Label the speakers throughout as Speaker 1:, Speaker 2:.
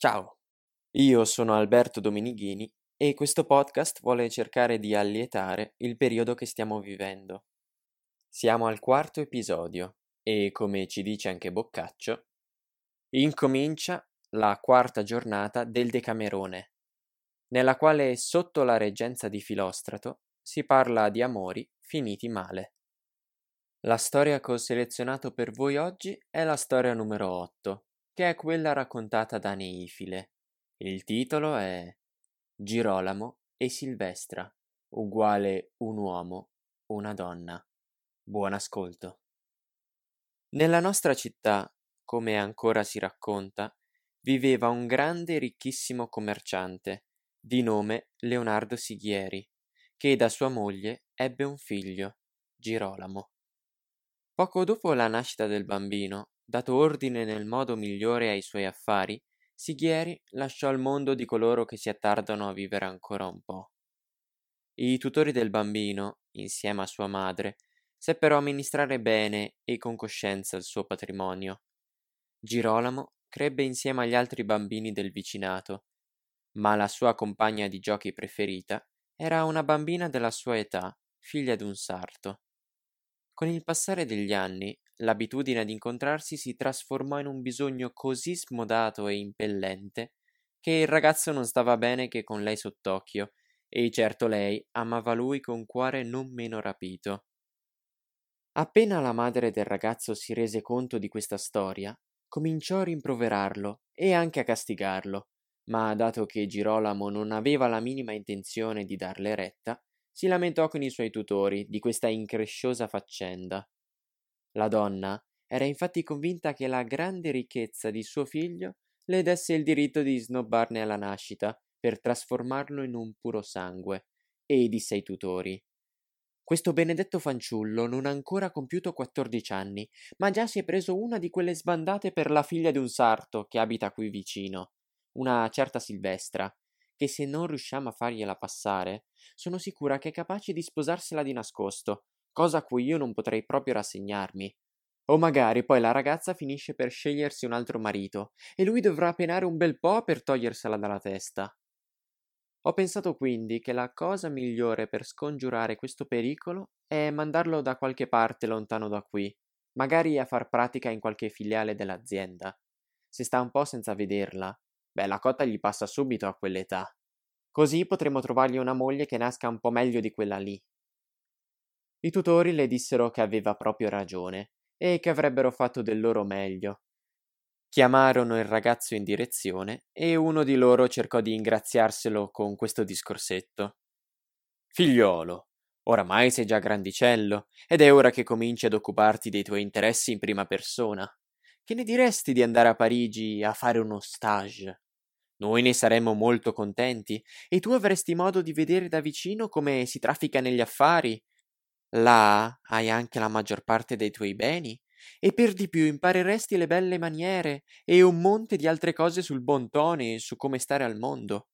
Speaker 1: Ciao, io sono Alberto Dominighini e questo podcast vuole cercare di allietare il periodo che stiamo vivendo. Siamo al quarto episodio e, come ci dice anche Boccaccio, incomincia la quarta giornata del Decamerone, nella quale sotto la reggenza di Filostrato si parla di amori finiti male. La storia che ho selezionato per voi oggi è la storia numero 8, che è quella raccontata da Neifile. Il titolo è Girolamo e Silvestra, uguale un uomo, una donna. Buon ascolto. Nella nostra città, come ancora si racconta, viveva un grande e ricchissimo commerciante, di nome Leonardo Sighieri, che da sua moglie ebbe un figlio, Girolamo. Poco dopo la nascita del bambino, dato ordine nel modo migliore ai suoi affari, Sighieri lasciò il mondo di coloro che si attardano a vivere ancora un po'. I tutori del bambino, insieme a sua madre, seppero amministrare bene e con coscienza il suo patrimonio. Girolamo crebbe insieme agli altri bambini del vicinato, ma la sua compagna di giochi preferita era una bambina della sua età, figlia d'un sarto. Con il passare degli anni, l'abitudine ad incontrarsi si trasformò in un bisogno così smodato e impellente che il ragazzo non stava bene che con lei sott'occhio, e certo lei amava lui con cuore non meno rapito. Appena la madre del ragazzo si rese conto di questa storia, cominciò a rimproverarlo e anche a castigarlo, ma dato che Girolamo non aveva la minima intenzione di darle retta, si lamentò con i suoi tutori di questa incresciosa faccenda. La donna era infatti convinta che la grande ricchezza di suo figlio le desse il diritto di snobbarne alla nascita per trasformarlo in un puro sangue, e disse ai tutori questo benedetto fanciullo non ha ancora compiuto quattordici anni, ma già si è preso una di quelle sbandate per la figlia di un sarto che abita qui vicino, una certa Silvestra, che se non riusciamo a fargliela passare, sono sicura che è capace di sposarsela di nascosto, cosa a cui io non potrei proprio rassegnarmi. O magari poi la ragazza finisce per scegliersi un altro marito e lui dovrà penare un bel po' per togliersela dalla testa. Ho pensato quindi che la cosa migliore per scongiurare questo pericolo è mandarlo da qualche parte lontano da qui, magari a far pratica in qualche filiale dell'azienda. Se sta un po' senza vederla, Beh, la cotta gli passa subito a quell'età. Così potremo trovargli una moglie che nasca un po' meglio di quella lì. I tutori le dissero che aveva proprio ragione e che avrebbero fatto del loro meglio. Chiamarono il ragazzo in direzione e uno di loro cercò di ingraziarselo con questo discorsetto. Figliolo, oramai sei già grandicello ed è ora che cominci ad occuparti dei tuoi interessi in prima persona. Che ne diresti di andare a Parigi a fare uno stage? Noi ne saremmo molto contenti e tu avresti modo di vedere da vicino come si traffica negli affari. Là hai anche la maggior parte dei tuoi beni e per di più impareresti le belle maniere e un monte di altre cose sul bon ton e su come stare al mondo.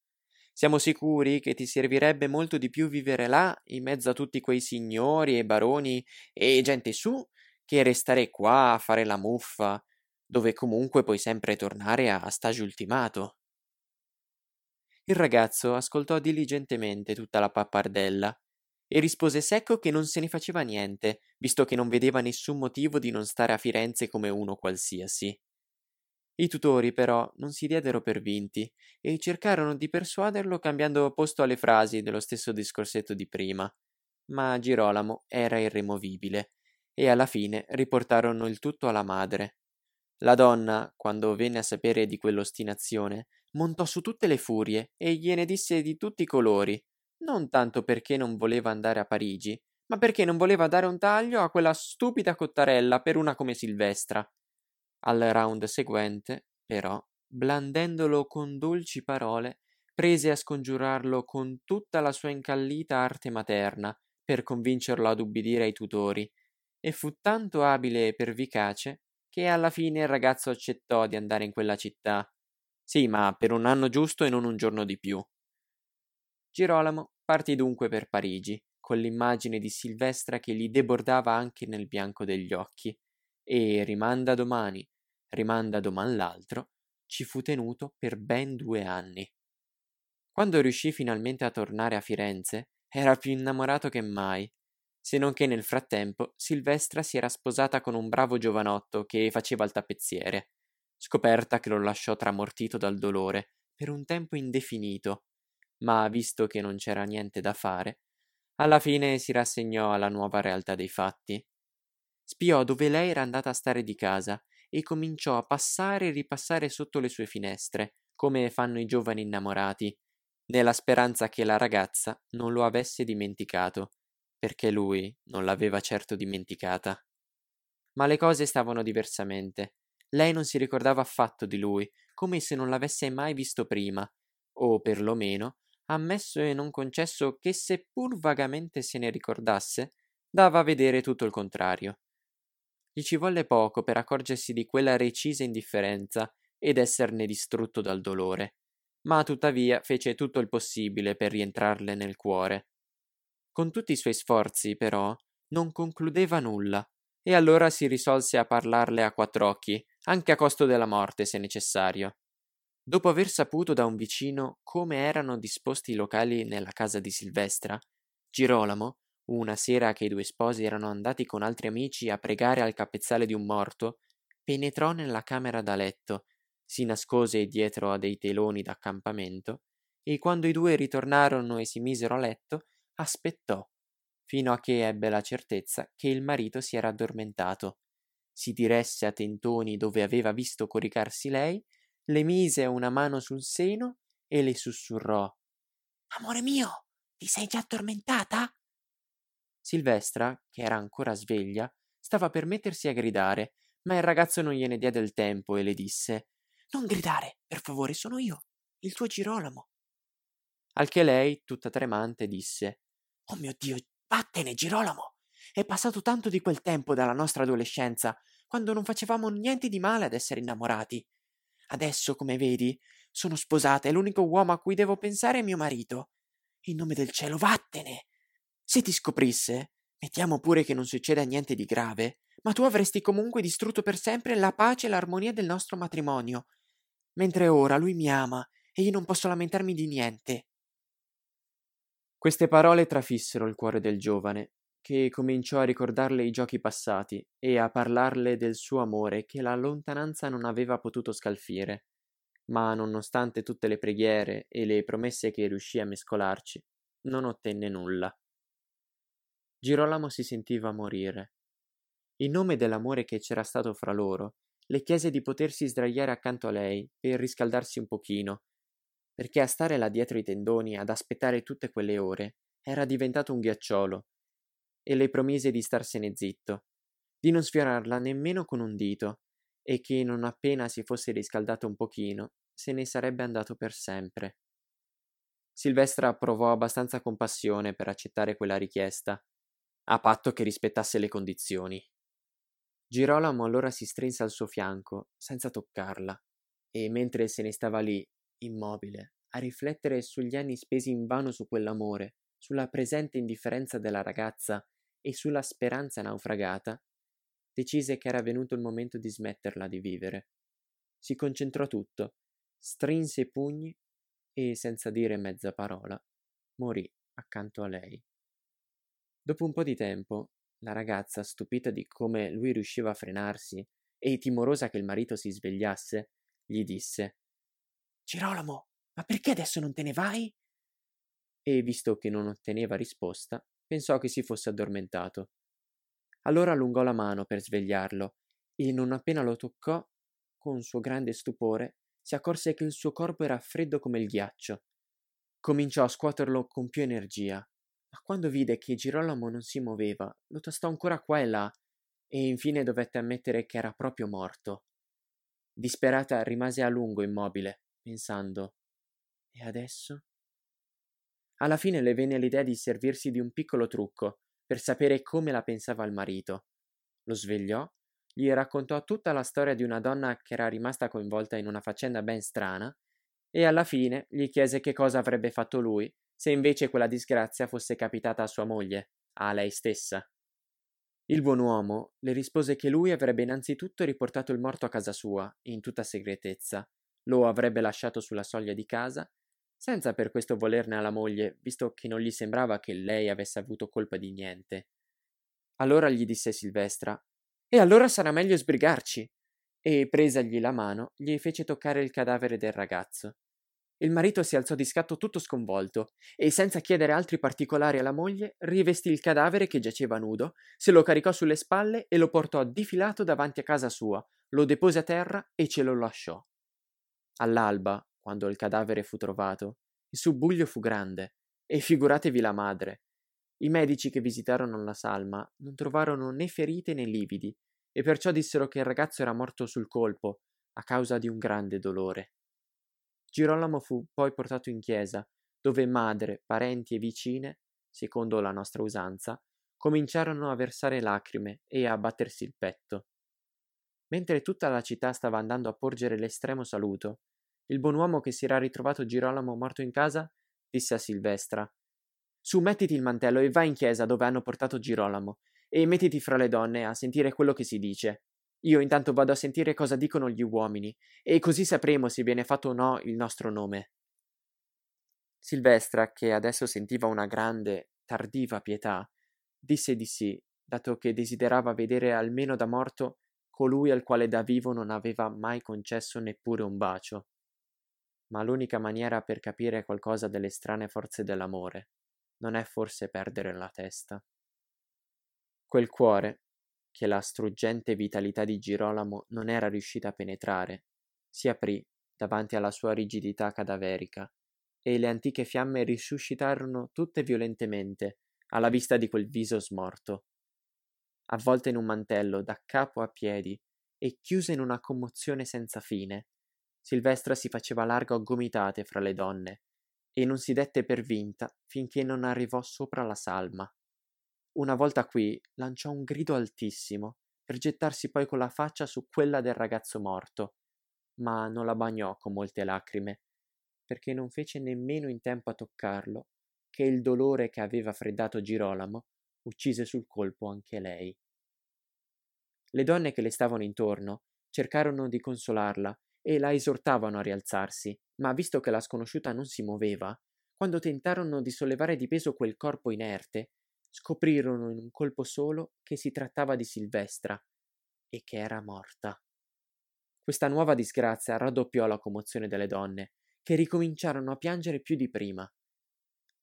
Speaker 1: Siamo sicuri che ti servirebbe molto di più vivere là, in mezzo a tutti quei signori e baroni e gente su, che restare qua a fare la muffa dove comunque puoi sempre tornare a stage ultimato. Il ragazzo ascoltò diligentemente tutta la pappardella e rispose secco che non se ne faceva niente, visto che non vedeva nessun motivo di non stare a Firenze come uno qualsiasi. I tutori però non si diedero per vinti e cercarono di persuaderlo cambiando posto alle frasi dello stesso discorsetto di prima, ma Girolamo era irremovibile e alla fine riportarono il tutto alla madre. La donna, quando venne a sapere di quell'ostinazione, montò su tutte le furie e gliene disse di tutti i colori, non tanto perché non voleva andare a Parigi, ma perché non voleva dare un taglio a quella stupida cottarella per una come Silvestra. Al round seguente, però, blandendolo con dolci parole, prese a scongiurarlo con tutta la sua incallita arte materna per convincerlo ad ubbidire ai tutori, e fu tanto abile e pervicace che alla fine il ragazzo accettò di andare in quella città. Sì, ma per un anno giusto e non un giorno di più. Girolamo partì dunque per Parigi, con l'immagine di Silvestra che gli debordava anche nel bianco degli occhi, e rimanda domani, rimanda doman l'altro, ci fu tenuto per ben due anni. Quando riuscì finalmente a tornare a Firenze, era più innamorato che mai, se non che nel frattempo Silvestra si era sposata con un bravo giovanotto che faceva il tappezziere, scoperta che lo lasciò tramortito dal dolore per un tempo indefinito, ma visto che non c'era niente da fare, alla fine si rassegnò alla nuova realtà dei fatti. Spiò dove lei era andata a stare di casa e cominciò a passare e ripassare sotto le sue finestre, come fanno i giovani innamorati, nella speranza che la ragazza non lo avesse dimenticato, perché lui non l'aveva certo dimenticata. Ma le cose stavano diversamente. Lei non si ricordava affatto di lui, come se non l'avesse mai visto prima, o perlomeno ammesso e non concesso che seppur vagamente se ne ricordasse, dava a vedere tutto il contrario. Gli ci volle poco per accorgersi di quella recisa indifferenza ed esserne distrutto dal dolore, ma tuttavia fece tutto il possibile per rientrarle nel cuore. Con tutti i suoi sforzi, però, non concludeva nulla, e allora si risolse a parlarle a quattro occhi, anche a costo della morte, se necessario. Dopo aver saputo da un vicino come erano disposti i locali nella casa di Silvestra, Girolamo, una sera che i due sposi erano andati con altri amici a pregare al capezzale di un morto, penetrò nella camera da letto, si nascose dietro a dei teloni d'accampamento e quando i due ritornarono e si misero a letto, aspettò, fino a che ebbe la certezza che il marito si era addormentato. Si diresse a tentoni dove aveva visto coricarsi lei, le mise una mano sul seno e le sussurrò Amore mio, ti sei già addormentata? Silvestra, che era ancora sveglia, stava per mettersi a gridare, ma il ragazzo non gliene diede il tempo e le disse Non gridare, per favore, sono io, il tuo Girolamo. Al che lei, tutta tremante, disse Oh mio Dio, vattene, Girolamo! È passato tanto di quel tempo dalla nostra adolescenza, quando non facevamo niente di male ad essere innamorati. Adesso, come vedi, sono sposata e l'unico uomo a cui devo pensare è mio marito. In nome del cielo, vattene! Se ti scoprisse, mettiamo pure che non succeda niente di grave, ma tu avresti comunque distrutto per sempre la pace e l'armonia del nostro matrimonio. Mentre ora lui mi ama e io non posso lamentarmi di niente. Queste parole trafissero il cuore del giovane, che cominciò a ricordarle i giochi passati e a parlarle del suo amore che la lontananza non aveva potuto scalfire. Ma nonostante tutte le preghiere e le promesse che riuscì a mescolarci, non ottenne nulla. Girolamo si sentiva morire. In nome dell'amore che c'era stato fra loro, le chiese di potersi sdraiare accanto a lei per riscaldarsi un pochino, perché a stare là dietro i tendoni ad aspettare tutte quelle ore era diventato un ghiacciolo e le promise di starsene zitto, di non sfiorarla nemmeno con un dito, e che non appena si fosse riscaldato un pochino, se ne sarebbe andato per sempre. Silvestra provò abbastanza compassione per accettare quella richiesta, a patto che rispettasse le condizioni. Girolamo allora si strinse al suo fianco, senza toccarla, e mentre se ne stava lì, immobile, a riflettere sugli anni spesi invano su quell'amore, sulla presente indifferenza della ragazza e sulla speranza naufragata, decise che era venuto il momento di smetterla di vivere. Si concentrò tutto, strinse i pugni e, senza dire mezza parola, morì accanto a lei. Dopo un po' di tempo, la ragazza, stupita di come lui riusciva a frenarsi e timorosa che il marito si svegliasse, gli disse Girolamo, ma perché adesso non te ne vai? E visto che non otteneva risposta, pensò che si fosse addormentato. Allora allungò la mano per svegliarlo e non appena lo toccò, con suo grande stupore, si accorse che il suo corpo era freddo come il ghiaccio. Cominciò a scuoterlo con più energia, ma quando vide che Girolamo non si muoveva, lo tastò ancora qua e là, e infine dovette ammettere che era proprio morto. Disperata rimase a lungo immobile, pensando E adesso? Alla fine le venne l'idea di servirsi di un piccolo trucco per sapere come la pensava il marito. Lo svegliò, gli raccontò tutta la storia di una donna che era rimasta coinvolta in una faccenda ben strana e alla fine gli chiese che cosa avrebbe fatto lui se invece quella disgrazia fosse capitata a sua moglie, a lei stessa. Il buon uomo le rispose che lui avrebbe innanzitutto riportato il morto a casa sua, in tutta segretezza, lo avrebbe lasciato sulla soglia di casa, senza per questo volerne alla moglie, visto che non gli sembrava che lei avesse avuto colpa di niente. Allora gli disse Silvestra: E allora sarà meglio sbrigarci. E presagli la mano, gli fece toccare il cadavere del ragazzo. Il marito si alzò di scatto tutto sconvolto e, senza chiedere altri particolari alla moglie, rivestì il cadavere che giaceva nudo, se lo caricò sulle spalle e lo portò difilato davanti a casa sua, lo depose a terra e ce lo lasciò. All'alba, quando il cadavere fu trovato, il subbuglio fu grande, e figuratevi la madre. I medici che visitarono la salma non trovarono né ferite né lividi, e perciò dissero che il ragazzo era morto sul colpo, a causa di un grande dolore. Girolamo fu poi portato in chiesa, dove madre, parenti e vicine, secondo la nostra usanza, cominciarono a versare lacrime e a battersi il petto. Mentre tutta la città stava andando a porgere l'estremo saluto, il buon uomo che si era ritrovato Girolamo morto in casa disse a Silvestra Su, mettiti il mantello e vai in chiesa dove hanno portato Girolamo, e mettiti fra le donne a sentire quello che si dice. Io intanto vado a sentire cosa dicono gli uomini, e così sapremo se viene fatto o no il nostro nome. Silvestra, che adesso sentiva una grande, tardiva pietà, disse di sì, dato che desiderava vedere almeno da morto colui al quale da vivo non aveva mai concesso neppure un bacio. Ma l'unica maniera per capire qualcosa delle strane forze dell'amore non è forse perdere la testa. Quel cuore, che la struggente vitalità di Girolamo non era riuscita a penetrare, si aprì davanti alla sua rigidità cadaverica, e le antiche fiamme risuscitarono tutte violentemente alla vista di quel viso smorto. Avvolta in un mantello da capo a piedi e chiusa in una commozione senza fine, Silvestra si faceva largo a gomitate fra le donne e non si dette per vinta finché non arrivò sopra la salma. Una volta qui lanciò un grido altissimo per gettarsi poi con la faccia su quella del ragazzo morto, ma non la bagnò con molte lacrime, perché non fece nemmeno in tempo a toccarlo, che il dolore che aveva freddato Girolamo uccise sul colpo anche lei. Le donne che le stavano intorno cercarono di consolarla e la esortavano a rialzarsi, ma visto che la sconosciuta non si muoveva, quando tentarono di sollevare di peso quel corpo inerte, scoprirono in un colpo solo che si trattava di Silvestra e che era morta. Questa nuova disgrazia raddoppiò la commozione delle donne, che ricominciarono a piangere più di prima.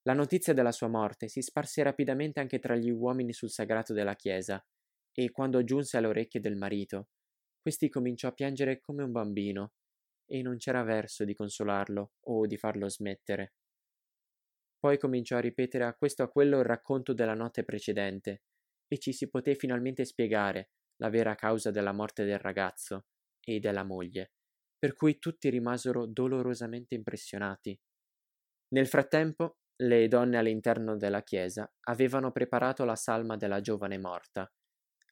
Speaker 1: La notizia della sua morte si sparse rapidamente anche tra gli uomini sul sagrato della chiesa, e quando giunse alle orecchie del marito, questi cominciò a piangere come un bambino, e non c'era verso di consolarlo o di farlo smettere. Poi cominciò a ripetere a questo a quello il racconto della notte precedente, e ci si poté finalmente spiegare la vera causa della morte del ragazzo e della moglie, per cui tutti rimasero dolorosamente impressionati. Nel frattempo, le donne all'interno della chiesa avevano preparato la salma della giovane morta,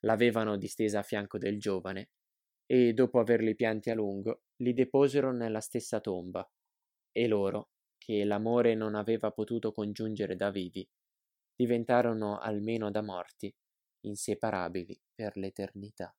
Speaker 1: l'avevano distesa a fianco del giovane e, dopo averli pianti a lungo, li deposero nella stessa tomba. E loro, che l'amore non aveva potuto congiungere da vivi, diventarono almeno da morti, inseparabili per l'eternità.